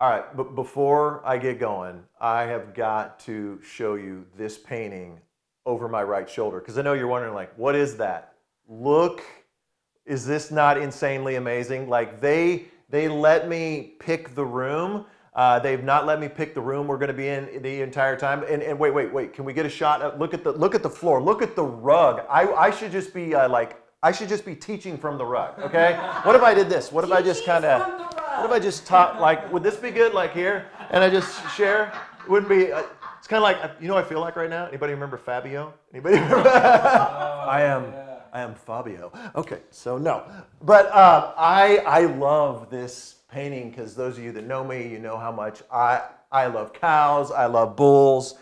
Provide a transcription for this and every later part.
All right, but before I get going, I have got to show you this painting over my right shoulder because I know you're wondering, like, what is that? Look, is this not insanely amazing? Like they they let me pick the room. Uh, they've not let me pick the room we're going to be in the entire time. And, and wait, wait, wait. Can we get a shot? Of, look at the look at the floor. Look at the rug. I, I should just be uh, like I should just be teaching from the rug. Okay. what if I did this? What if I just kind of what if I just taught like would this be good like here? And I just share. It wouldn't be. Uh, it's kind of like you know what I feel like right now. Anybody remember Fabio? Anybody? Remember? I am. I am Fabio. Okay, so no, but uh, I I love this painting because those of you that know me, you know how much I I love cows. I love bulls.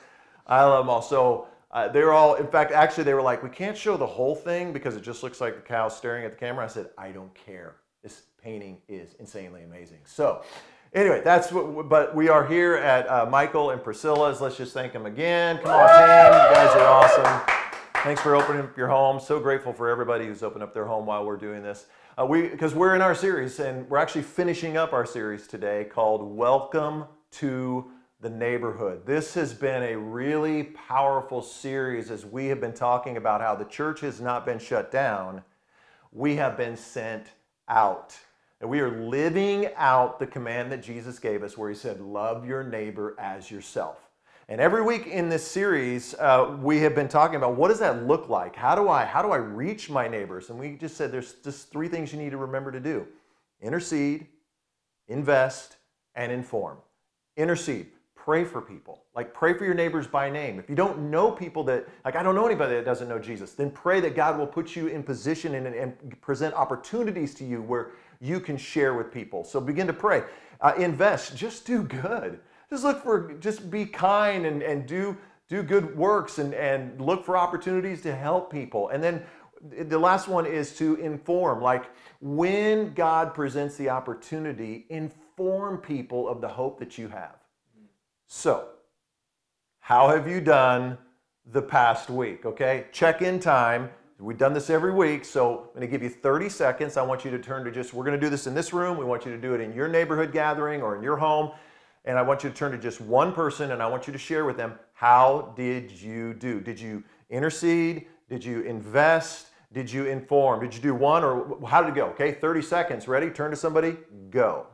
I love them also. Uh, they're all, in fact, actually, they were like, we can't show the whole thing because it just looks like the cow staring at the camera. I said, I don't care. Painting is insanely amazing. So, anyway, that's what, but we are here at uh, Michael and Priscilla's. Let's just thank them again. Come on, team. You guys are awesome. Thanks for opening up your home. So grateful for everybody who's opened up their home while we're doing this. Uh, we because we're in our series and we're actually finishing up our series today called Welcome to the Neighborhood. This has been a really powerful series as we have been talking about how the church has not been shut down. We have been sent out. And we are living out the command that Jesus gave us where he said, Love your neighbor as yourself. And every week in this series, uh, we have been talking about what does that look like? How do I how do I reach my neighbors? And we just said there's just three things you need to remember to do: intercede, invest, and inform. Intercede. Pray for people. Like pray for your neighbors by name. If you don't know people that, like I don't know anybody that doesn't know Jesus, then pray that God will put you in position and, and present opportunities to you where you can share with people. So begin to pray. Uh, invest. Just do good just look for, just be kind and, and do, do good works and, and look for opportunities to help people. And then the last one is to inform. Like when God presents the opportunity, inform people of the hope that you have. So, how have you done the past week? Okay, check in time. We've done this every week, so I'm going to give you 30 seconds. I want you to turn to just, we're going to do this in this room. We want you to do it in your neighborhood gathering or in your home and I want you to turn to just one person and I want you to share with them how did you do? Did you intercede? Did you invest? Did you inform? Did you do one or how did it go? Okay, 30 seconds. Ready? Turn to somebody, go.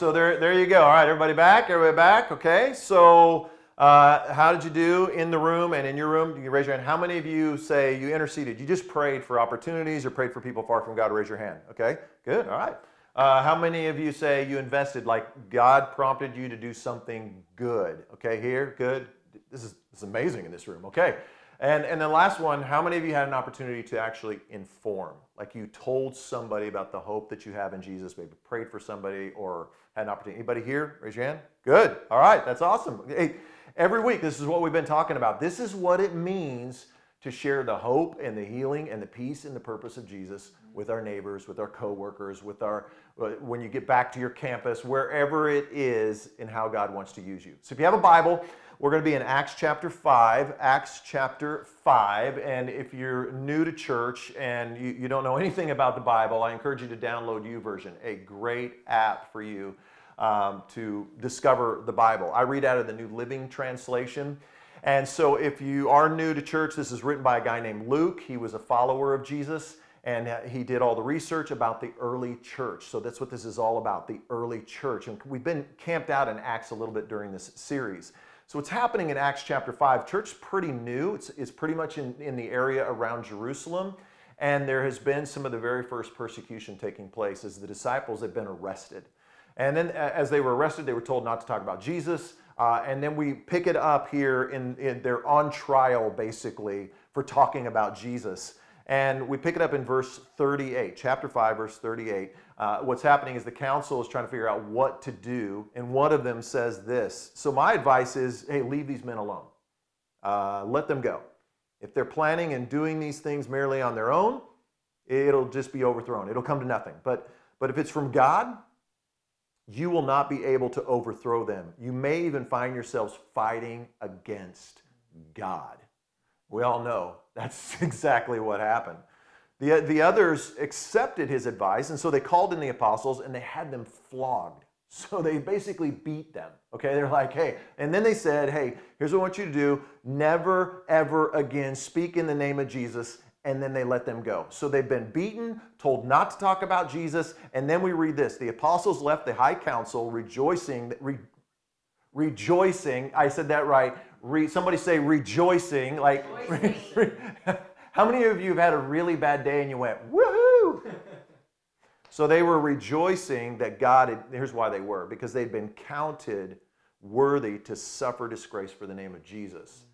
So there, there you go. All right, everybody back? Everybody back? Okay, so uh, how did you do in the room and in your room? You can raise your hand. How many of you say you interceded? You just prayed for opportunities or prayed for people far from God? Raise your hand. Okay, good. All right. Uh, how many of you say you invested like God prompted you to do something good? Okay, here, good. This is, this is amazing in this room. Okay. And, and the last one, how many of you had an opportunity to actually inform? Like you told somebody about the hope that you have in Jesus, maybe prayed for somebody or had an opportunity. Anybody here? Raise your hand. Good. All right. That's awesome. Hey, every week, this is what we've been talking about. This is what it means to share the hope and the healing and the peace and the purpose of Jesus with our neighbors, with our coworkers, with our when you get back to your campus, wherever it is and how God wants to use you. So if you have a Bible, we're going to be in Acts chapter 5. Acts chapter 5. And if you're new to church and you, you don't know anything about the Bible, I encourage you to download YouVersion, a great app for you um, to discover the Bible. I read out of the New Living Translation. And so if you are new to church, this is written by a guy named Luke. He was a follower of Jesus and he did all the research about the early church. So that's what this is all about, the early church. And we've been camped out in Acts a little bit during this series. So what's happening in Acts chapter 5, church is pretty new. It's, it's pretty much in, in the area around Jerusalem. And there has been some of the very first persecution taking place as the disciples have been arrested. And then as they were arrested, they were told not to talk about Jesus. Uh, and then we pick it up here in, in they're on trial basically for talking about Jesus. And we pick it up in verse 38, chapter 5, verse 38. Uh, what's happening is the council is trying to figure out what to do, and one of them says this. So, my advice is hey, leave these men alone, uh, let them go. If they're planning and doing these things merely on their own, it'll just be overthrown. It'll come to nothing. But, but if it's from God, you will not be able to overthrow them. You may even find yourselves fighting against God. We all know that's exactly what happened. The, the others accepted his advice, and so they called in the apostles and they had them flogged. So they basically beat them. Okay, they're like, hey, and then they said, hey, here's what I want you to do never, ever again speak in the name of Jesus. And then they let them go. So they've been beaten, told not to talk about Jesus. And then we read this the apostles left the high council rejoicing, re, rejoicing. I said that right. Re, somebody say rejoicing. Like, how many of you have had a really bad day and you went, woohoo? so they were rejoicing that God had, here's why they were, because they'd been counted worthy to suffer disgrace for the name of Jesus.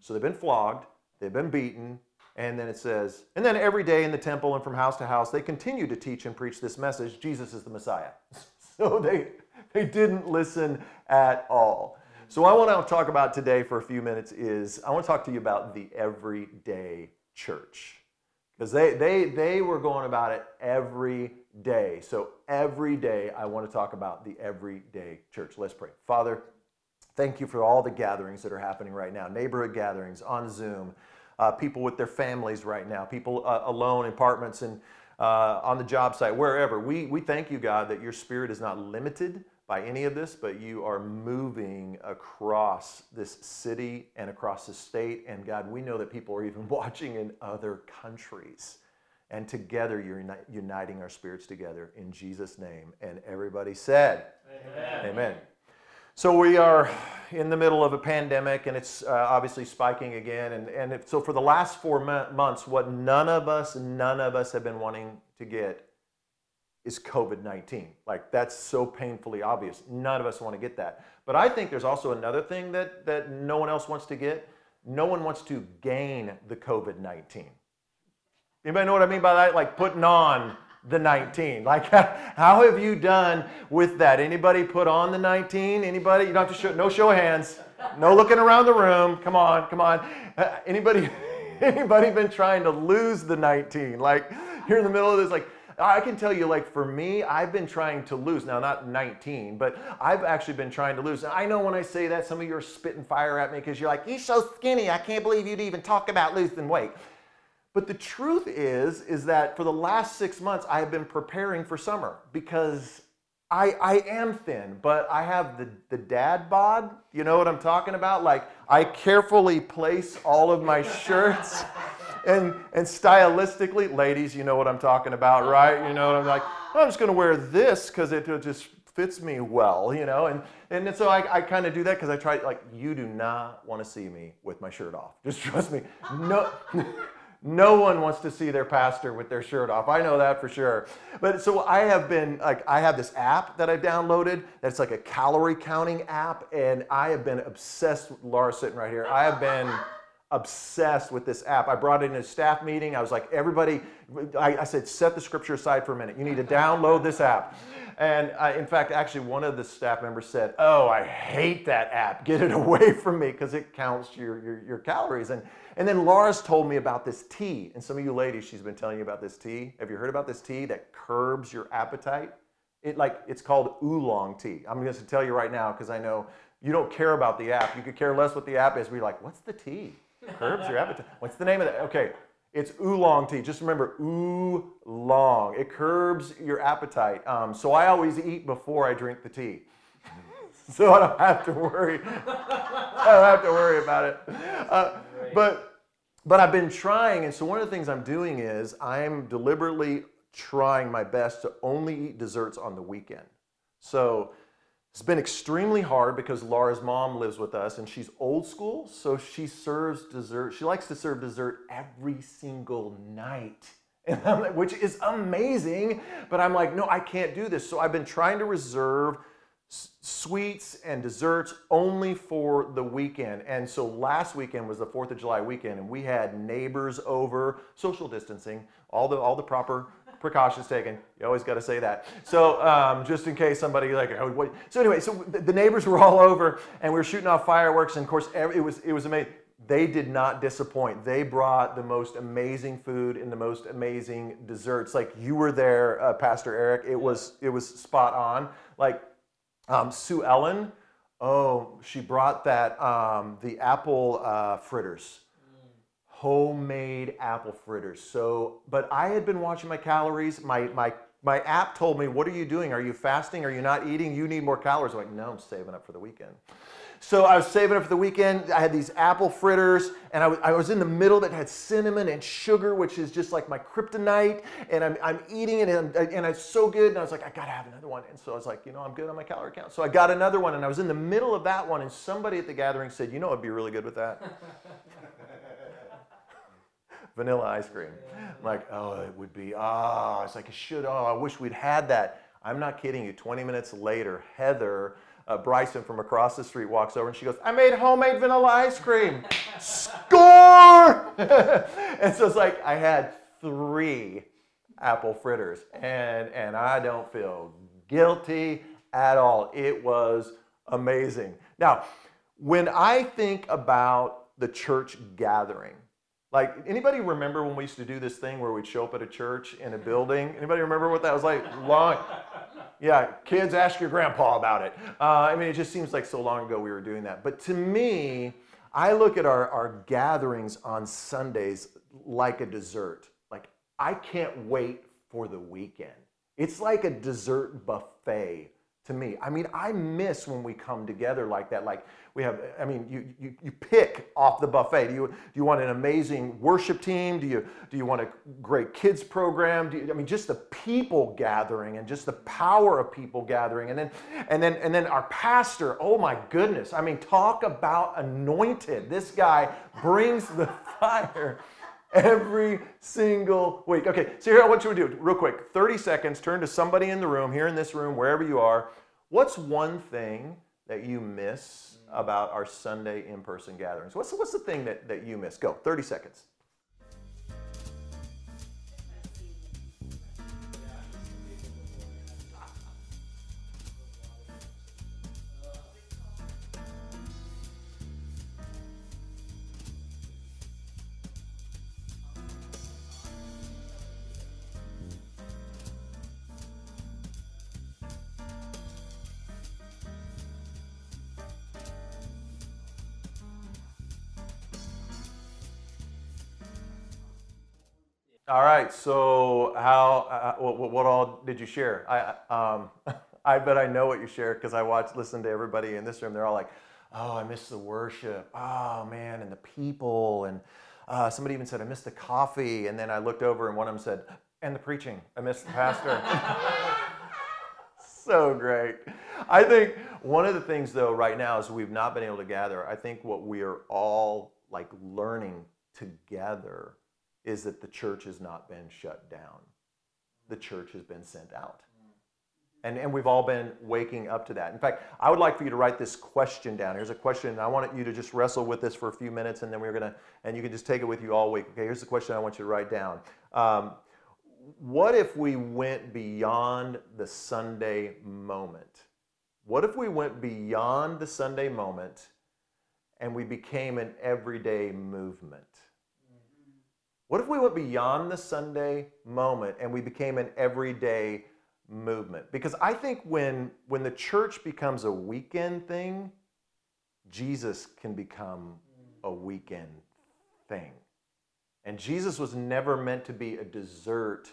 So they've been flogged, they've been beaten, and then it says, and then every day in the temple and from house to house, they continued to teach and preach this message Jesus is the Messiah. So they, they didn't listen at all. So, I want to talk about today for a few minutes is I want to talk to you about the everyday church. Because they, they, they were going about it every day. So, every day, I want to talk about the everyday church. Let's pray. Father, thank you for all the gatherings that are happening right now neighborhood gatherings on Zoom uh, people with their families right now, people uh, alone, in apartments, and uh, on the job site, wherever. We, we thank you, God, that your spirit is not limited by any of this, but you are moving across this city and across the state. And God, we know that people are even watching in other countries. And together, you're uni- uniting our spirits together in Jesus' name. And everybody said, Amen. Amen. So we are in the middle of a pandemic and it's uh, obviously spiking again. And, and if, so for the last four months, what none of us, none of us have been wanting to get is COVID 19. Like that's so painfully obvious. None of us want to get that. But I think there's also another thing that, that no one else wants to get. No one wants to gain the COVID 19. Anybody know what I mean by that? Like putting on the 19? Like, how have you done with that? Anybody put on the 19? Anybody? You don't have to show, no show of hands, no looking around the room. Come on, come on. Uh, anybody, anybody been trying to lose the 19? Like, you're in the middle of this, like, I can tell you, like, for me, I've been trying to lose. Now, not 19, but I've actually been trying to lose. I know when I say that, some of you are spitting fire at me because you're like, you're so skinny. I can't believe you'd even talk about losing weight. But the truth is, is that for the last six months, I have been preparing for summer because I, I am thin, but I have the, the dad bod. You know what I'm talking about? Like, I carefully place all of my shirts. and, and stylistically, ladies, you know what I'm talking about, right? You know what I'm like, I'm just going to wear this because it just fits me well, you know? And, and so I, I kind of do that because I try, like, you do not want to see me with my shirt off. Just trust me. No. No one wants to see their pastor with their shirt off. I know that for sure. But so I have been like, I have this app that I've downloaded that's like a calorie counting app, and I have been obsessed with Laura sitting right here. I have been obsessed with this app. I brought it in a staff meeting. I was like, everybody, I, I said, set the scripture aside for a minute. You need to download this app. And I, in fact, actually, one of the staff members said, Oh, I hate that app. Get it away from me because it counts your, your, your calories. And and then Laura's told me about this tea. And some of you ladies, she's been telling you about this tea. Have you heard about this tea that curbs your appetite? It like it's called oolong tea. I'm going to tell you right now because I know you don't care about the app. You could care less what the app is. We're like, what's the tea? Curbs your appetite. What's the name of that? Okay, it's oolong tea. Just remember oolong. It curbs your appetite. Um, so I always eat before I drink the tea. so I don't have to worry. I don't have to worry about it. Uh, but but I've been trying, and so one of the things I'm doing is I'm deliberately trying my best to only eat desserts on the weekend. So it's been extremely hard because Laura's mom lives with us and she's old school, so she serves dessert. She likes to serve dessert every single night. which is amazing, but I'm like, no, I can't do this. So I've been trying to reserve sweets and desserts only for the weekend. And so last weekend was the 4th of July weekend and we had neighbors over, social distancing, all the all the proper precautions taken. You always got to say that. So um, just in case somebody like, oh, what? so anyway, so the, neighbors were all over, and we were shooting off fireworks, and of course it was it was amazing. They did not disappoint. They brought the most amazing food and the most amazing desserts. Like you were there, uh, Pastor Eric. It was it was spot on. Like um, Sue Ellen. Oh, she brought that um, the apple uh, fritters homemade apple fritters. So, but I had been watching my calories. My, my, my app told me, what are you doing? Are you fasting? Are you not eating? You need more calories. I'm like, no, I'm saving up for the weekend. So I was saving it for the weekend. I had these apple fritters, and I was, I was in the middle that had cinnamon and sugar, which is just like my kryptonite. And I'm, I'm eating it, and, and it's so good. And I was like, I gotta have another one. And so I was like, you know, I'm good on my calorie count. So I got another one, and I was in the middle of that one, and somebody at the gathering said, you know, I'd be really good with that. vanilla ice cream. I'm like, oh, it would be, ah, oh. it's like, it should, oh, I wish we'd had that. I'm not kidding you. 20 minutes later, Heather uh, Bryson from across the street walks over and she goes, I made homemade vanilla ice cream. Score! and so it's like, I had three apple fritters and, and I don't feel guilty at all. It was amazing. Now, when I think about the church gathering, like, anybody remember when we used to do this thing where we'd show up at a church in a building? Anybody remember what that was like? Long. Yeah, kids, ask your grandpa about it. Uh, I mean, it just seems like so long ago we were doing that. But to me, I look at our, our gatherings on Sundays like a dessert. Like, I can't wait for the weekend. It's like a dessert buffet to me. I mean, I miss when we come together like that. Like we have, I mean, you, you, you pick off the buffet. Do you, do you want an amazing worship team? Do you, do you want a great kids program? You, I mean, just the people gathering and just the power of people gathering. And then, and then, and then our pastor, oh my goodness. I mean, talk about anointed. This guy brings the fire every single week. Okay, so here I want you to do real quick 30 seconds. Turn to somebody in the room, here in this room, wherever you are. What's one thing that you miss about our Sunday in person gatherings? What's, what's the thing that, that you miss? Go, 30 seconds. All right. So how? Uh, what, what, all did you share? I um, I bet I know what you shared because I watched, listened to everybody in this room. They're all like, "Oh, I miss the worship. Oh man, and the people." And uh, somebody even said, "I miss the coffee." And then I looked over, and one of them said, "And the preaching. I miss the pastor." so great. I think one of the things though right now is we've not been able to gather. I think what we are all like learning together is that the church has not been shut down. The church has been sent out. And, and we've all been waking up to that. In fact, I would like for you to write this question down. Here's a question, and I want you to just wrestle with this for a few minutes, and then we're going to, and you can just take it with you all week. Okay, here's the question I want you to write down. Um, what if we went beyond the Sunday moment? What if we went beyond the Sunday moment and we became an everyday movement? What if we went beyond the Sunday moment and we became an everyday movement? Because I think when, when the church becomes a weekend thing, Jesus can become a weekend thing. And Jesus was never meant to be a dessert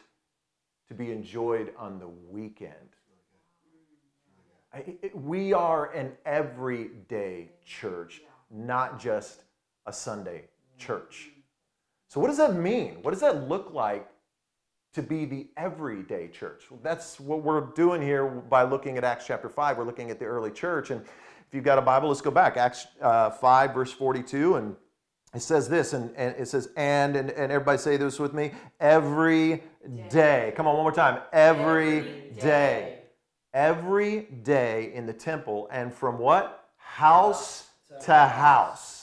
to be enjoyed on the weekend. We are an everyday church, not just a Sunday church. So, what does that mean? What does that look like to be the everyday church? Well, that's what we're doing here by looking at Acts chapter 5. We're looking at the early church. And if you've got a Bible, let's go back. Acts uh, 5, verse 42. And it says this, and, and it says, and, and, and everybody say this with me every day. Come on, one more time. Every, every day. day. every day in the temple and from what? House to house.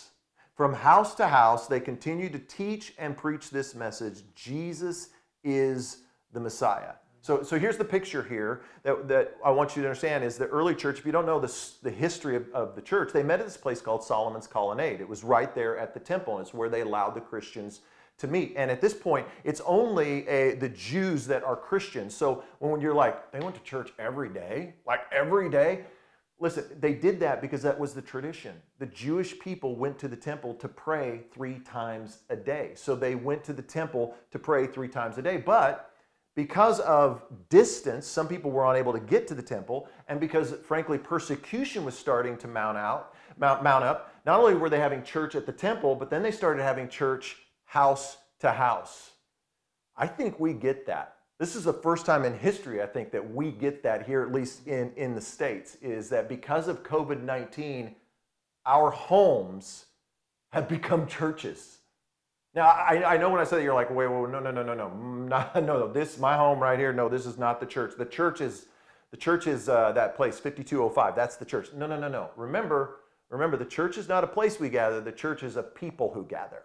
From house to house, they continued to teach and preach this message Jesus is the Messiah. So, so here's the picture here that, that I want you to understand is the early church, if you don't know the, the history of, of the church, they met at this place called Solomon's Colonnade. It was right there at the temple, and it's where they allowed the Christians to meet. And at this point, it's only a, the Jews that are Christians. So when you're like, they went to church every day, like every day, listen, they did that because that was the tradition. The Jewish people went to the temple to pray three times a day. So they went to the temple to pray three times a day. But because of distance, some people were unable to get to the temple, and because, frankly, persecution was starting to mount out, mount, mount up. Not only were they having church at the temple, but then they started having church house to house. I think we get that. This is the first time in history, I think, that we get that here, at least in, in the States, is that because of COVID 19, our homes have become churches. Now, I, I know when I say that, you're like, wait, wait, no, no, no, no, no, no, no, no, this, my home right here, no, this is not the church. The church is, the church is uh, that place, 5205, that's the church. No, no, no, no. Remember, remember, the church is not a place we gather, the church is a people who gather.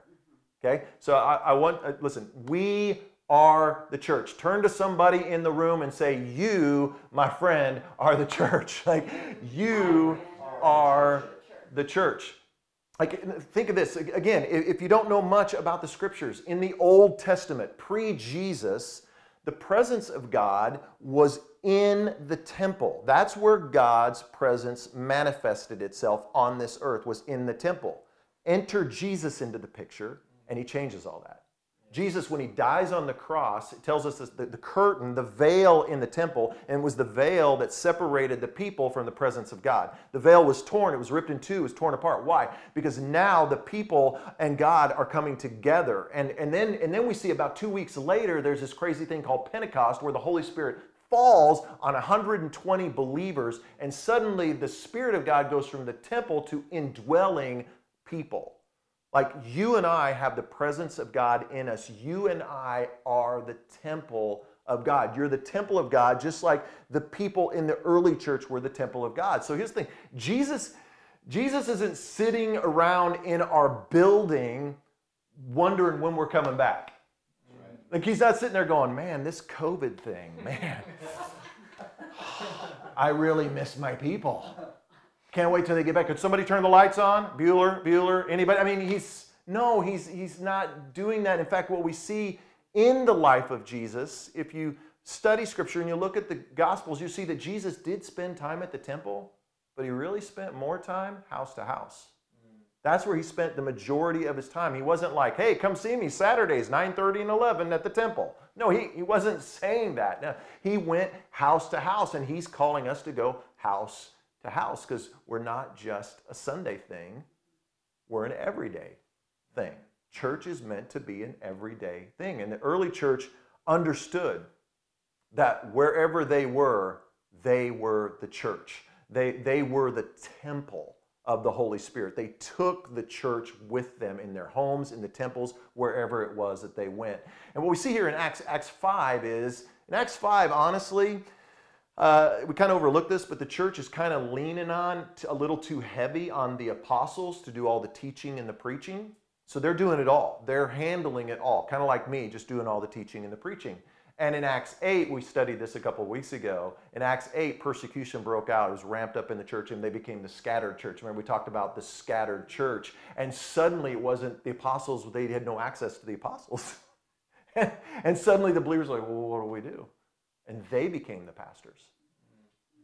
Okay? So I, I want, uh, listen, we are the church. Turn to somebody in the room and say, You, my friend, are the church. Like, you are the church. Like, think of this again, if you don't know much about the scriptures, in the Old Testament, pre Jesus, the presence of God was in the temple. That's where God's presence manifested itself on this earth, was in the temple. Enter Jesus into the picture, and he changes all that. Jesus, when he dies on the cross, it tells us that the curtain, the veil in the temple, and was the veil that separated the people from the presence of God. The veil was torn, it was ripped in two, it was torn apart. Why? Because now the people and God are coming together. And, and, then, and then we see about two weeks later, there's this crazy thing called Pentecost where the Holy Spirit falls on 120 believers, and suddenly the Spirit of God goes from the temple to indwelling people. Like you and I have the presence of God in us. You and I are the temple of God. You're the temple of God, just like the people in the early church were the temple of God. So here's the thing Jesus, Jesus isn't sitting around in our building wondering when we're coming back. Like he's not sitting there going, man, this COVID thing, man. I really miss my people. Can't wait till they get back. Could somebody turn the lights on? Bueller, Bueller, anybody? I mean, he's no, he's he's not doing that. In fact, what we see in the life of Jesus, if you study scripture and you look at the gospels, you see that Jesus did spend time at the temple, but he really spent more time house to house. That's where he spent the majority of his time. He wasn't like, hey, come see me Saturdays, 9:30 and 11 at the temple. No, he, he wasn't saying that. No, he went house to house, and he's calling us to go house to house because we're not just a Sunday thing, we're an everyday thing. Church is meant to be an everyday thing. And the early church understood that wherever they were, they were the church. They, they were the temple of the Holy Spirit. They took the church with them in their homes, in the temples, wherever it was that they went. And what we see here in Acts, Acts 5 is, in Acts 5, honestly, uh, we kind of overlook this, but the church is kind of leaning on a little too heavy on the apostles to do all the teaching and the preaching. So they're doing it all. They're handling it all, kind of like me, just doing all the teaching and the preaching. And in Acts 8, we studied this a couple weeks ago. In Acts 8, persecution broke out. It was ramped up in the church, and they became the scattered church. Remember, we talked about the scattered church. And suddenly it wasn't the apostles, they had no access to the apostles. and suddenly the believers were like, well, what do we do? And they became the pastors.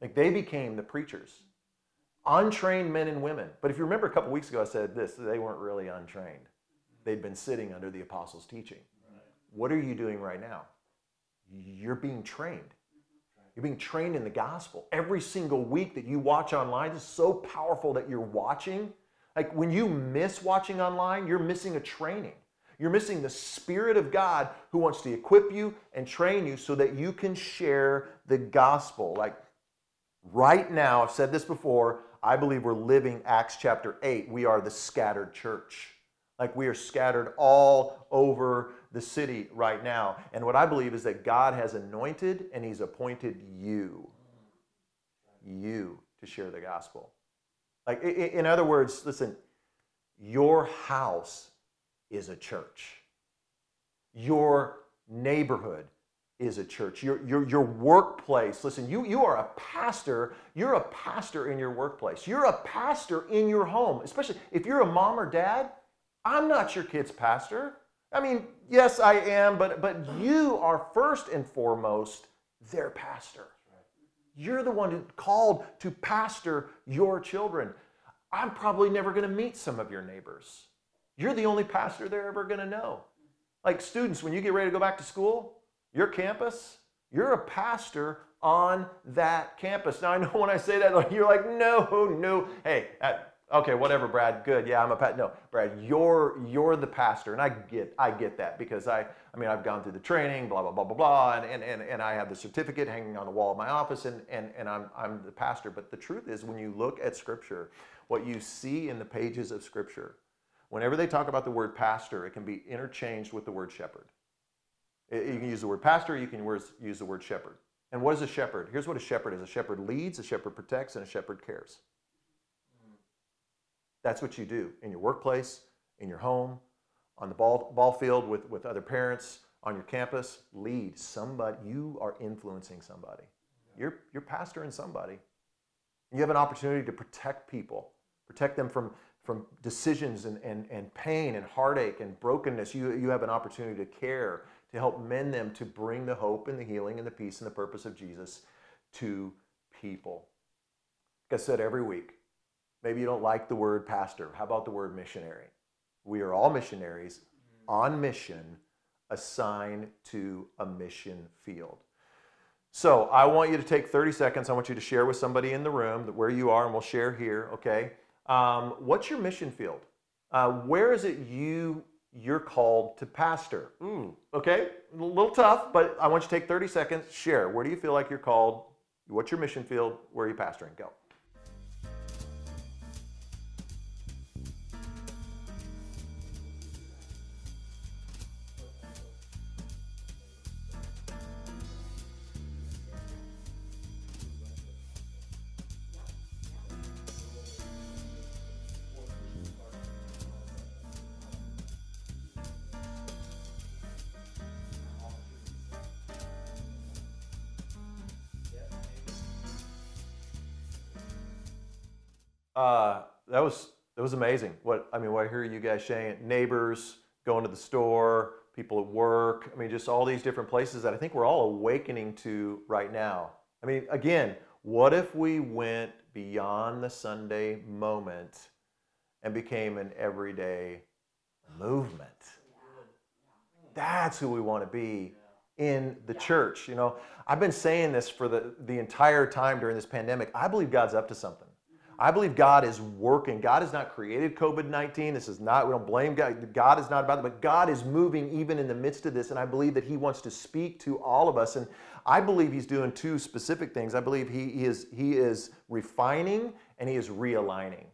Like they became the preachers. Untrained men and women. But if you remember a couple weeks ago, I said this they weren't really untrained. They'd been sitting under the apostles' teaching. What are you doing right now? You're being trained. You're being trained in the gospel. Every single week that you watch online is so powerful that you're watching. Like when you miss watching online, you're missing a training. You're missing the Spirit of God who wants to equip you and train you so that you can share the gospel. Like right now, I've said this before, I believe we're living Acts chapter 8. We are the scattered church. Like we are scattered all over the city right now. And what I believe is that God has anointed and He's appointed you. you to share the gospel. Like, in other words, listen, your house is a church. Your neighborhood is a church. Your, your, your workplace, listen, you, you are a pastor. You're a pastor in your workplace. You're a pastor in your home, especially if you're a mom or dad. I'm not your kid's pastor. I mean, yes, I am, but, but you are first and foremost their pastor. You're the one who called to pastor your children. I'm probably never going to meet some of your neighbors. You're the only pastor they're ever going to know. Like students, when you get ready to go back to school, your campus, you're a pastor on that campus. Now, I know when I say that, you're like, no, no. Hey, okay, whatever, Brad. Good. Yeah, I'm a pat. No, Brad, you're you're the pastor, and I get I get that because I I mean I've gone through the training, blah blah blah blah blah, and and and, and I have the certificate hanging on the wall of my office, and and and I'm I'm the pastor. But the truth is, when you look at Scripture, what you see in the pages of Scripture Whenever they talk about the word pastor, it can be interchanged with the word shepherd. You can use the word pastor, you can use the word shepherd. And what is a shepherd? Here's what a shepherd is a shepherd leads, a shepherd protects, and a shepherd cares. That's what you do in your workplace, in your home, on the ball, ball field with, with other parents, on your campus. Lead somebody. You are influencing somebody. You're, you're pastoring somebody. You have an opportunity to protect people, protect them from from decisions and, and, and pain and heartache and brokenness, you, you have an opportunity to care, to help mend them, to bring the hope and the healing and the peace and the purpose of Jesus to people. Like I said every week, maybe you don't like the word pastor. How about the word missionary? We are all missionaries on mission, assigned to a mission field. So I want you to take 30 seconds. I want you to share with somebody in the room where you are, and we'll share here, okay? Um, what's your mission field? Uh, where is it you you're called to pastor? Mm, okay, a little tough, but I want you to take 30 seconds. Share. Where do you feel like you're called? What's your mission field? Where are you pastoring? Go. Uh, that was that was amazing. What I mean, what I hear you guys saying, neighbors going to the store, people at work. I mean, just all these different places that I think we're all awakening to right now. I mean, again, what if we went beyond the Sunday moment and became an everyday movement? That's who we want to be in the church. You know, I've been saying this for the, the entire time during this pandemic. I believe God's up to something. I believe God is working. God has not created COVID 19. This is not, we don't blame God. God is not about it, but God is moving even in the midst of this. And I believe that He wants to speak to all of us. And I believe He's doing two specific things. I believe He, he is, he is refining and He is realigning.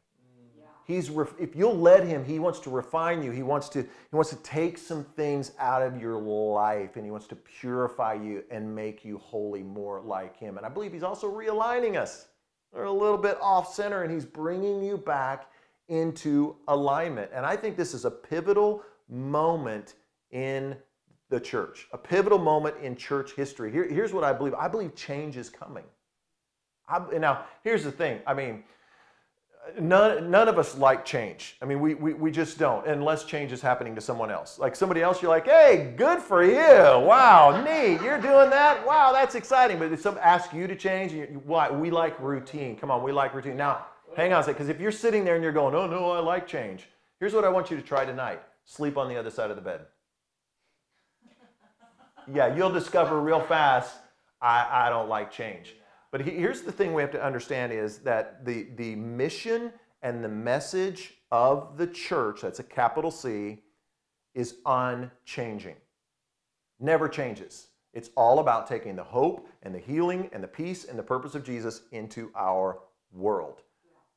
He's if you'll let him, he wants to refine you. He wants to he wants to take some things out of your life and he wants to purify you and make you holy more like him. And I believe he's also realigning us are a little bit off center and he's bringing you back into alignment. And I think this is a pivotal moment in the church, a pivotal moment in church history. Here, here's what I believe I believe change is coming. I, now, here's the thing I mean, none, none of us like change. I mean, we, we, we just don't, unless change is happening to someone else. Like somebody else, you're like, hey, good for you. Wow, neat. You're doing that. Wow, that's exciting. But if someone asks you to change, you, why? We like routine. Come on, we like routine. Now, hang on a second, because if you're sitting there and you're going, oh, no, I like change, here's what I want you to try tonight sleep on the other side of the bed. Yeah, you'll discover real fast, I, I don't like change. But here's the thing we have to understand is that the, the mission and the message of the church, that's a capital C, is unchanging. Never changes. It's all about taking the hope and the healing and the peace and the purpose of Jesus into our world.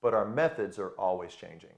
But our methods are always changing.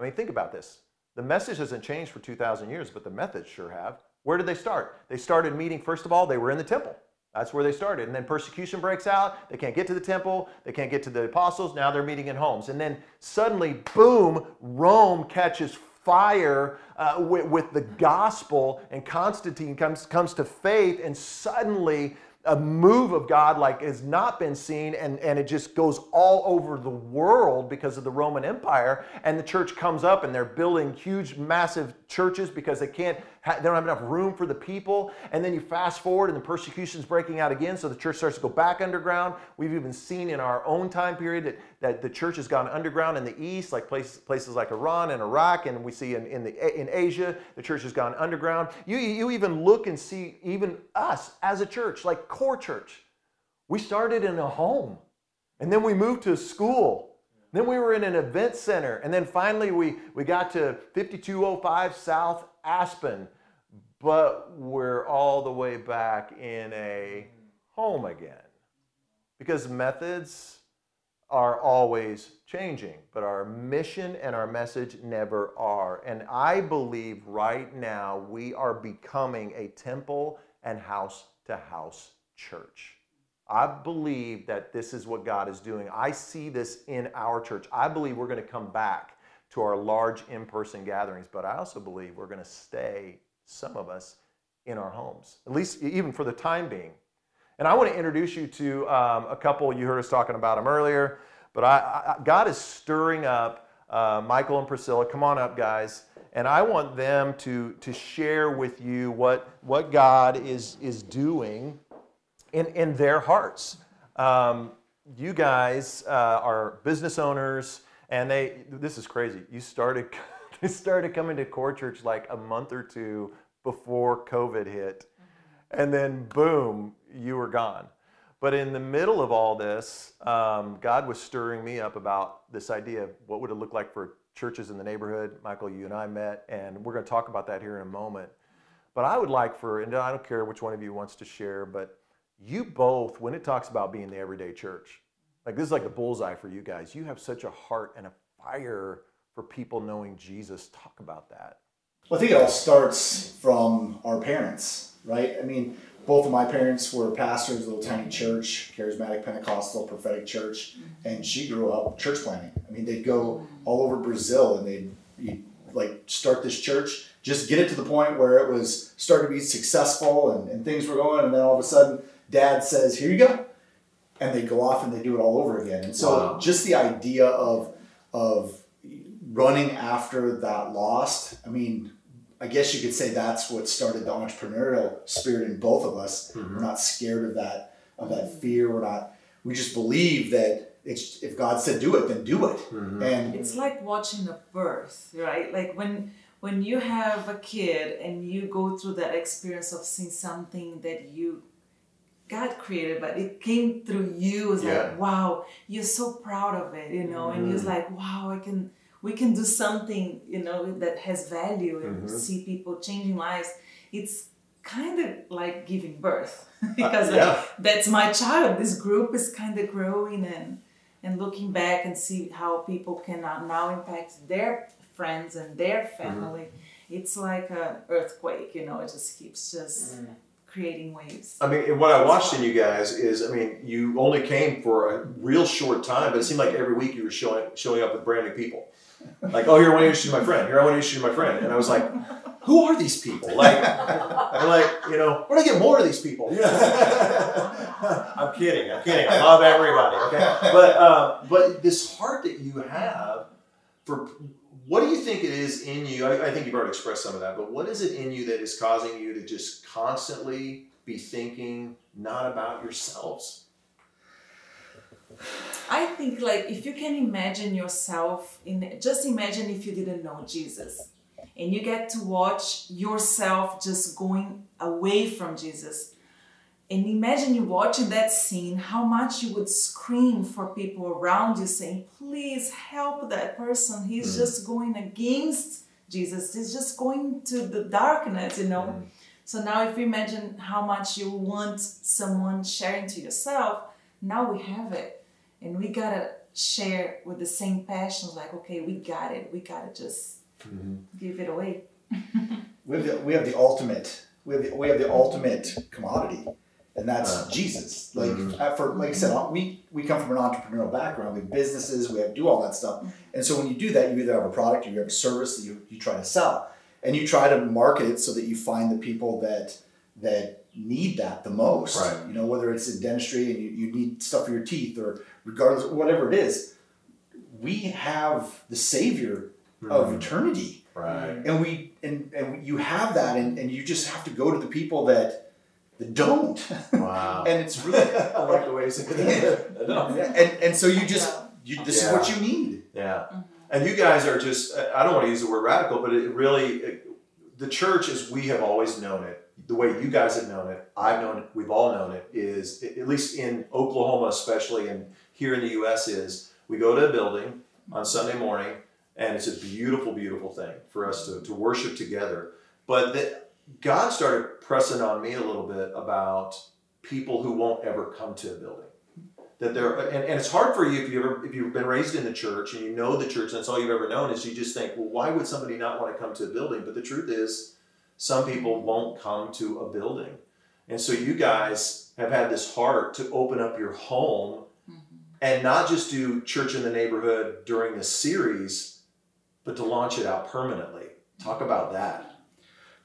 I mean, think about this. The message hasn't changed for 2,000 years, but the methods sure have. Where did they start? They started meeting, first of all, they were in the temple. That's where they started. And then persecution breaks out. They can't get to the temple. They can't get to the apostles. Now they're meeting in homes. And then suddenly, boom, Rome catches fire uh, with, with the gospel, and Constantine comes, comes to faith, and suddenly a move of God like has not been seen, and, and it just goes all over the world because of the Roman Empire. And the church comes up, and they're building huge, massive churches because they can't, they don't have enough room for the people. And then you fast forward, and the persecution's breaking out again, so the church starts to go back underground. We've even seen in our own time period that, that the church has gone underground in the east, like places, places like Iran and Iraq, and we see in, in, the, in Asia, the church has gone underground. You, you even look and see even us as a church, like core church. We started in a home, and then we moved to a school. Then we were in an event center, and then finally we, we got to 5205 South Aspen, but we're all the way back in a home again. Because methods are always changing, but our mission and our message never are. And I believe right now we are becoming a temple and house to house church. I believe that this is what God is doing. I see this in our church. I believe we're going to come back to our large in person gatherings, but I also believe we're going to stay, some of us, in our homes, at least even for the time being. And I want to introduce you to um, a couple, you heard us talking about them earlier, but I, I, God is stirring up uh, Michael and Priscilla. Come on up, guys. And I want them to, to share with you what, what God is, is doing in, in their hearts. Um, you guys uh, are business owners, and they, this is crazy. You started, they started coming to core church like a month or two before COVID hit. And then boom, you were gone. But in the middle of all this, um, God was stirring me up about this idea of what would it look like for churches in the neighborhood. Michael, you and I met, and we're going to talk about that here in a moment. But I would like for, and I don't care which one of you wants to share, but you both, when it talks about being the everyday church, like this is like a bullseye for you guys. You have such a heart and a fire for people knowing Jesus. Talk about that. Well, I think it all starts from our parents, right? I mean, both of my parents were pastors, of a little tiny church, charismatic Pentecostal prophetic church, and she grew up church planting. I mean, they'd go all over Brazil and they'd like start this church, just get it to the point where it was starting to be successful and, and things were going, and then all of a sudden dad says, "Here you go," and they go off and they do it all over again. And so, wow. just the idea of of running after that lost. I mean, I guess you could say that's what started the entrepreneurial spirit in both of us. Mm-hmm. We're not scared of that of that fear. We're not. We just believe that it's if God said do it, then do it. Mm-hmm. And it's like watching a birth, right? Like when when you have a kid and you go through that experience of seeing something that you God created, but it came through you. It's yeah. like, wow, you're so proud of it, you know, mm-hmm. and you're like, wow, I can, we can do something, you know, that has value and mm-hmm. see people changing lives. It's kind of like giving birth because uh, yeah. like, that's my child. This group is kind of growing and and looking back and see how people can now impact their friends and their mm-hmm. family. Mm-hmm. It's like an earthquake, you know. It just keeps just. Creating waves. I mean, what I watched in you guys is, I mean, you only came for a real short time, but it seemed like every week you were showing showing up with brand new people. Like, oh, here I want to introduce my friend. Here I want to introduce my friend, and I was like, who are these people? Like, I'm like, you know, where do I get more of these people? I'm kidding. I'm kidding. I love everybody. Okay, but uh, but this heart that you have for what do you think it is in you? I, I, think you've already expressed some of that, but what is it in you that is causing you to just constantly be thinking not about yourselves? I think like if you can imagine yourself in just imagine if you didn't know Jesus and you get to watch yourself just going away from Jesus and imagine you watching that scene, how much you would scream for people around you saying, please help that person. He's mm. just going against Jesus. He's just going to the darkness, you know. Mm. So now if you imagine how much you want someone sharing to yourself, now we have it. And we gotta share with the same passion, like, okay, we got it. We gotta just mm-hmm. give it away. we, have the, we have the ultimate, we have the, we have the ultimate commodity and that's Uh, Jesus. Like Mhm. uh, for like I said, we we come from an entrepreneurial background. We have businesses, we have do all that stuff. And so when you do that, you either have a product or you have a service that you, you try to sell, and you try to market it so that you find the people that that need that the most. Right. You know, whether it's in dentistry and you, you need stuff for your teeth or regardless whatever it is, we have the Savior of Mhm. eternity Right. and we and, and you have that and, and you just have to go to the people that that don't Wow. and it's really I like the way you say that. No. and and so you just you this is what you need yeah. Mm-hmm. And you guys are just, I don't want to use the word radical, but it really, it, the church as we have always known it, the way you guys have known it, I've known it, we've all known it, is at least in Oklahoma, especially, and here in the US, is we go to a building on Sunday morning, and it's a beautiful, beautiful thing for us to, to worship together. But that God started pressing on me a little bit about people who won't ever come to a building. That there and, and it's hard for you if you ever if you've been raised in the church and you know the church and that's all you've ever known is you just think well why would somebody not want to come to a building? But the truth is some people won't come to a building. And so you guys have had this heart to open up your home mm-hmm. and not just do church in the neighborhood during this series but to launch it out permanently. Talk about that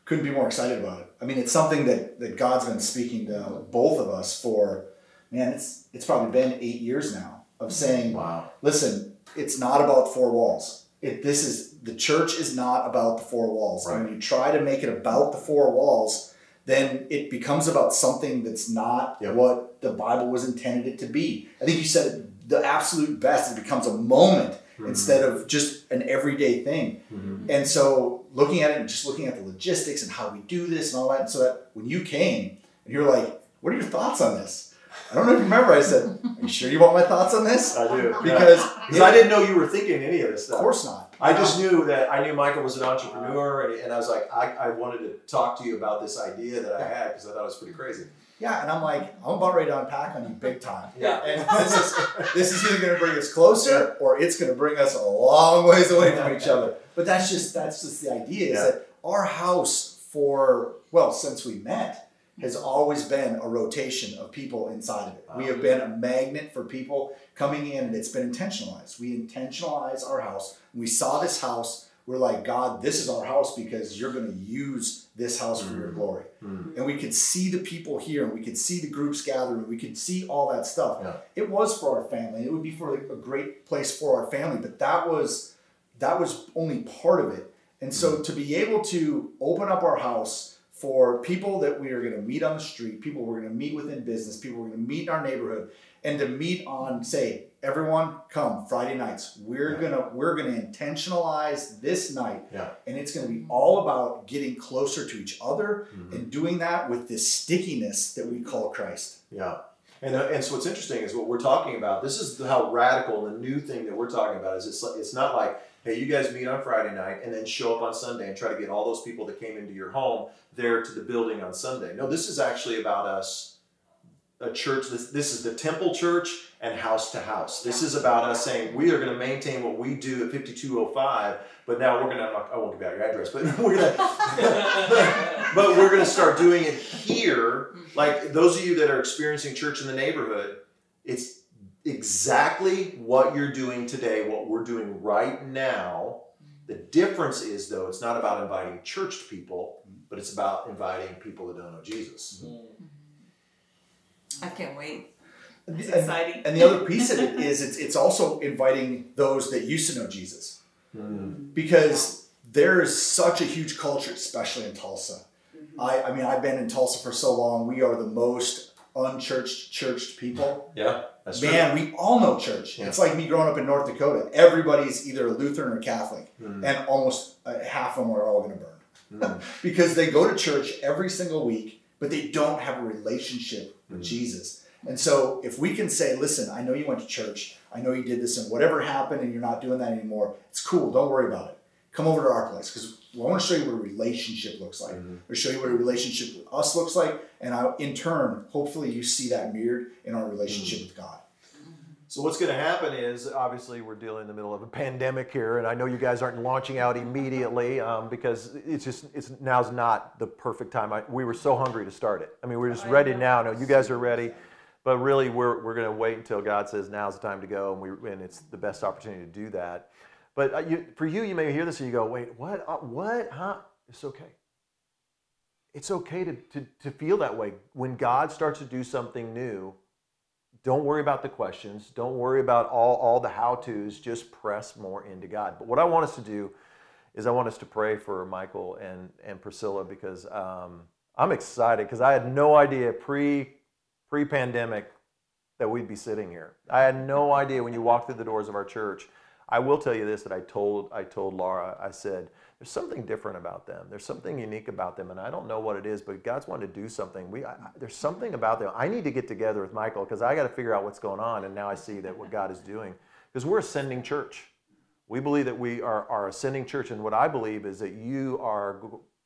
couldn't be more excited about it. I mean it's something that that god's been speaking to both of us for man it's it's probably been eight years now of saying wow. listen it's not about four walls. It this is the church is not about the four walls. And when you try to make it about the four walls then it becomes about something that's not Yep. what the bible was intended it to be. I think you said the absolute best it becomes a moment instead of just an everyday thing. Mhm. and so looking at it and just looking at the logistics and how we do this and all that, and so that when you came and you're like, what are your thoughts on this? I don't know if you remember, I said, Are you sure you want my thoughts on this? i do Because because i didn't know you were thinking any of this of course not. I just knew that I knew Michael was an entrepreneur, and, and I was like, I, I wanted to talk to you about this idea that I had because I thought it was pretty crazy. Yeah, and I'm like, I'm about ready to unpack on you big time. Yeah. And this is this is either gonna bring us closer or it's gonna bring us a long ways away from each other. But that's just that's just the idea is Yeah. that our house for well, since we met, has always been a rotation of people inside of it. We have been a magnet for people coming in and it's been intentionalized. We intentionalize our house. We saw this house, we're like, God, this is our house because you're gonna use this house for your glory Mm. and we could see the people here and we could see the groups gathering we could see all that stuff Yeah. it was for our family it would be for a great place for our family but that was that was only part of it and so to be able to open up our house for people that we are going to meet on the street people we're going to meet within business people we're going to meet in our neighborhood and to meet on say everyone come friday nights we're Yeah. gonna we're gonna intentionalize this night Yeah. and it's going to be all about getting closer to each other Mhm. and doing that with this stickiness that we call Christ. Yeah. And, uh, and so what's interesting is what we're talking about. This is how radical the new thing that we're talking about is it's, it's not like, hey, you guys meet on Friday night and then show up on Sunday and try to get all those people that came into your home there to the building on Sunday. No, this is actually about us, a church. This, this is the temple church and house to house. This is about us saying we are going to maintain what we do at 5205, but now we're going to, I won't give out your address, but we're going to, but we're going to start doing it here like those of you that are experiencing church in the neighborhood it's exactly what you're doing today what we're doing right now the difference is though it's not about inviting church people but it's about inviting people that don't know jesus mm-hmm. I can't wait. And, It's exciting. and the other piece of it is it's, it's also inviting those that used to know Jesus mm-hmm. because there is such a huge culture, especially in Tulsa. Mm-hmm. I, I mean, I've been in Tulsa for so long. We are the most unchurched, churched people. yeah that's true Man, we all know church. Yeah. It's like me growing up in North Dakota. Everybody's either a Lutheran or Catholic, Mm. and almost uh, half of them are all going to burn. Mm. because they go to church every single week, but they don't have a relationship with Mhm. Jesus. And so, if we can say, listen, I know you went to church, I know you did this, and whatever happened, and you're not doing that anymore, it's cool, don't worry about it. Come over to our place because I want to show you what a relationship looks like. Mhm. Or show you what a relationship with us looks like, and I, in turn, hopefully, you see that mirrored in our relationship with God. So what's going to happen is obviously we're dealing in the middle of a pandemic here, and I know you guys aren't launching out immediately um, because it's just it's now's not the perfect time. I, we were so hungry to start it. I mean, we're just I ready know. now. No, you guys are ready, but really we're we're going to wait until God says now's the time to go, and we and it's the best opportunity to do that. But uh, you, for you, you may hear this and you go, wait, what? Uh, what? Huh? It's okay. It's okay to, to, to feel that way. When God starts to do something new, don't worry about the questions. Don't worry about all, all the how to's. Just press more into God. But what I want us to do is I want us to pray for Michael and, and Priscilla because um, I'm excited because I had no idea pre pre pandemic that we'd be sitting here. I had no idea when you walked through the doors of our church. I will tell you this that I told I told Laura. I said there's something different about them. There's something unique about them, and I don't know what it is, but God's wanted to do something. We I, I- there's something about them. I need to get together with Michael because I got to figure out what's going on, and now I see that what God is doing because we're ascending church. We believe that we are, are ascending church, and what I believe is that you are.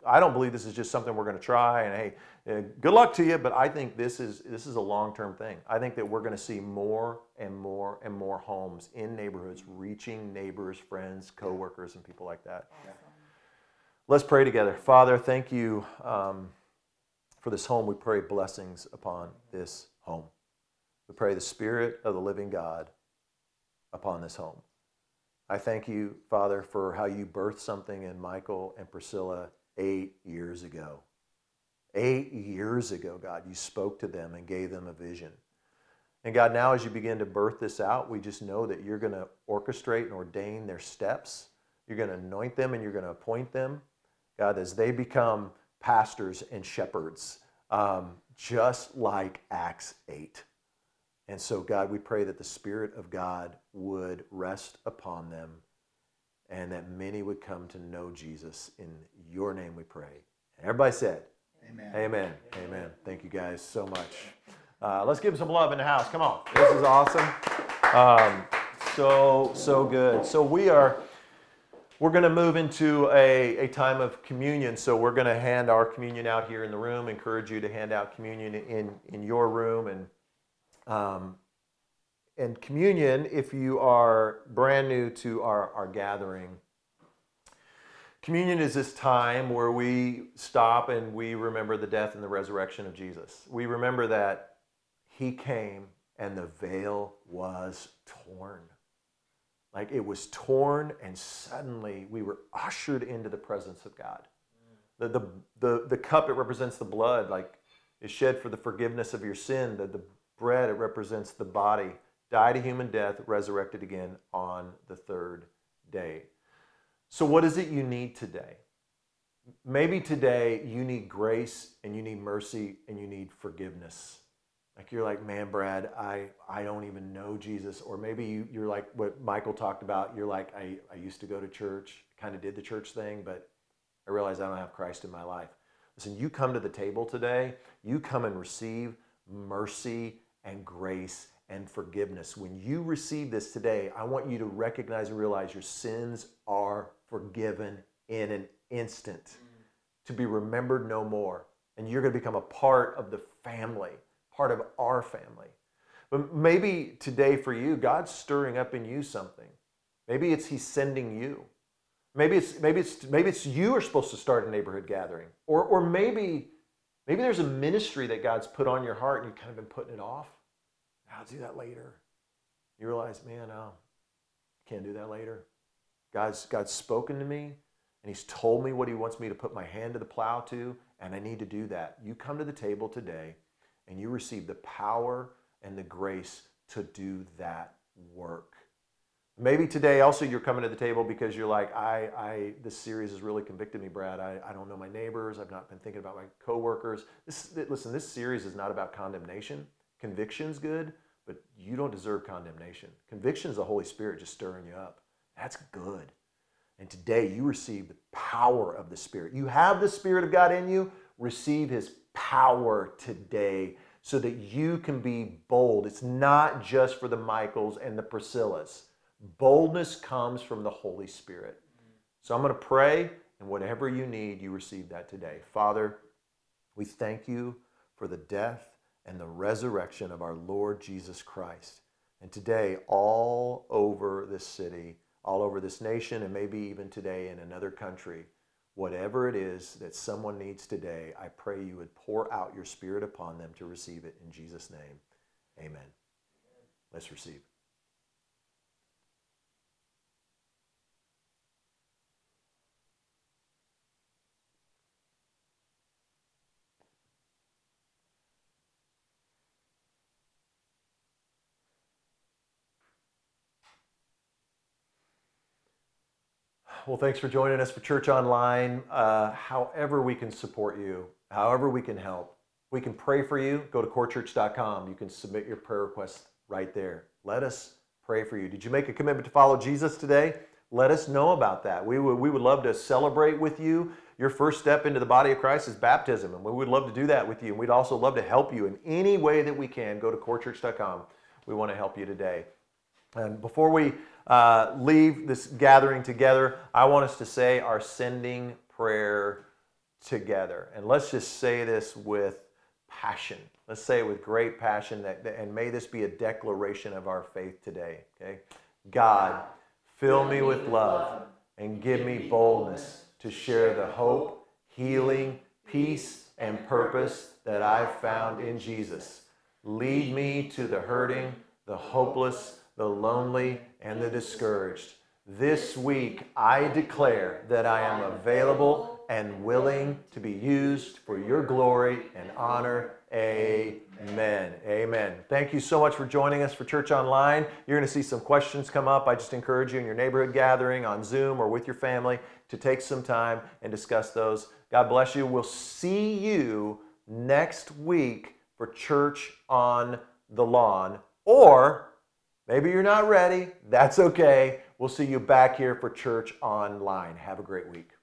I don't believe this is just something we're going to try, and hey, uh, good luck to you. But I think this is this is a long term thing. I think that we're going to see more and more and more homes in neighborhoods reaching neighbors, friends, coworkers, and people like that. Let's pray together. Father, thank you um, for this home. We pray blessings upon this home. We pray the Spirit of the living God upon this home. I thank you, Father, for how you birthed something in Michael and Priscilla eight years ago. Eight years ago, God, you spoke to them and gave them a vision. And God, now as you begin to birth this out, we just know that you're going to orchestrate and ordain their steps. You're going to anoint them and you're going to appoint them. God, as they become pastors and shepherds, um, just like Acts 8. And so, God, we pray that the Spirit of God would rest upon them and that many would come to know Jesus. In your name we pray. Everybody said, Amen. Amen. Amen. Thank you guys so much. Uh, let's give them some love in the house. Come on. This is awesome. Um, so, so good. So we are, we're going to move into a, a time of communion. So we're going to hand our communion out here in the room. Encourage you to hand out communion in, in your room. And, um, and communion, if you are brand new to our, our gathering, Communion is this time where we stop and we remember the death and the resurrection of Jesus. We remember that he came and the veil was torn. Like it was torn, and suddenly we were ushered into the presence of God. The, the, the, the cup, it represents the blood, like is shed for the forgiveness of your sin. The, the bread, it represents the body, died a human death, resurrected again on the third day. So, what is it you need today? Maybe today you need grace and you need mercy and you need forgiveness. Like you're like, man, Brad, I, I don't even know Jesus. Or maybe you, you're like what Michael talked about. You're like, I, I used to go to church, kind of did the church thing, but I realize I don't have Christ in my life. Listen, you come to the table today, you come and receive mercy and grace and forgiveness. When you receive this today, I want you to recognize and realize your sins are forgiven in an instant, to be remembered no more. And you're going to become a part of the family, part of our family. But maybe today for you, God's stirring up in you something. Maybe it's He's sending you. Maybe it's maybe it's maybe it's you are supposed to start a neighborhood gathering, or or maybe maybe there's a ministry that God's put on your heart and you've kind of been putting it off. I'll do that later. You realize, man, I can't do that later. God's God's spoken to me, and He's told me what He wants me to put my hand to the plow to, and I need to do that. You come to the table today, and you receive the power and the grace to do that work. Maybe today also you're coming to the table because you're like, I, I this series has really convicted me, Brad. I, I don't know my neighbors. I've not been thinking about my coworkers. This, listen, this series is not about condemnation. Conviction's good, but you don't deserve condemnation. Conviction is the Holy Spirit just stirring you up. That's good. And today you receive the power of the Spirit. You have the Spirit of God in you. Receive His power today so that you can be bold. It's not just for the Michaels and the Priscillas. Boldness comes from the Holy Spirit. So I'm going to pray, and whatever you need, you receive that today. Father, we thank you for the death and the resurrection of our Lord Jesus Christ. And today, all over this city, all over this nation, and maybe even today in another country, whatever it is that someone needs today, I pray you would pour out your spirit upon them to receive it in Jesus' name. Amen. Let's receive. Well, thanks for joining us for Church Online. Uh, however, we can support you, however, we can help, we can pray for you. Go to corechurch.com. You can submit your prayer request right there. Let us pray for you. Did you make a commitment to follow Jesus today? Let us know about that. We would, we would love to celebrate with you. Your first step into the body of Christ is baptism, and we would love to do that with you. And we'd also love to help you in any way that we can. Go to corechurch.com. We want to help you today. And before we uh, leave this gathering together, I want us to say our sending prayer together. And let's just say this with passion. Let's say it with great passion, that, and may this be a declaration of our faith today. Okay? God, fill me with love and give me boldness to share the hope, healing, peace, and purpose that I've found in Jesus. Lead me to the hurting, the hopeless, the lonely, and the discouraged. This week, I declare that I am available and willing to be used for your glory and honor. Amen. Amen. Thank you so much for joining us for Church Online. You're going to see some questions come up. I just encourage you in your neighborhood gathering on Zoom or with your family to take some time and discuss those. God bless you. We'll see you next week for Church on the Lawn or Maybe you're not ready. That's okay. We'll see you back here for church online. Have a great week.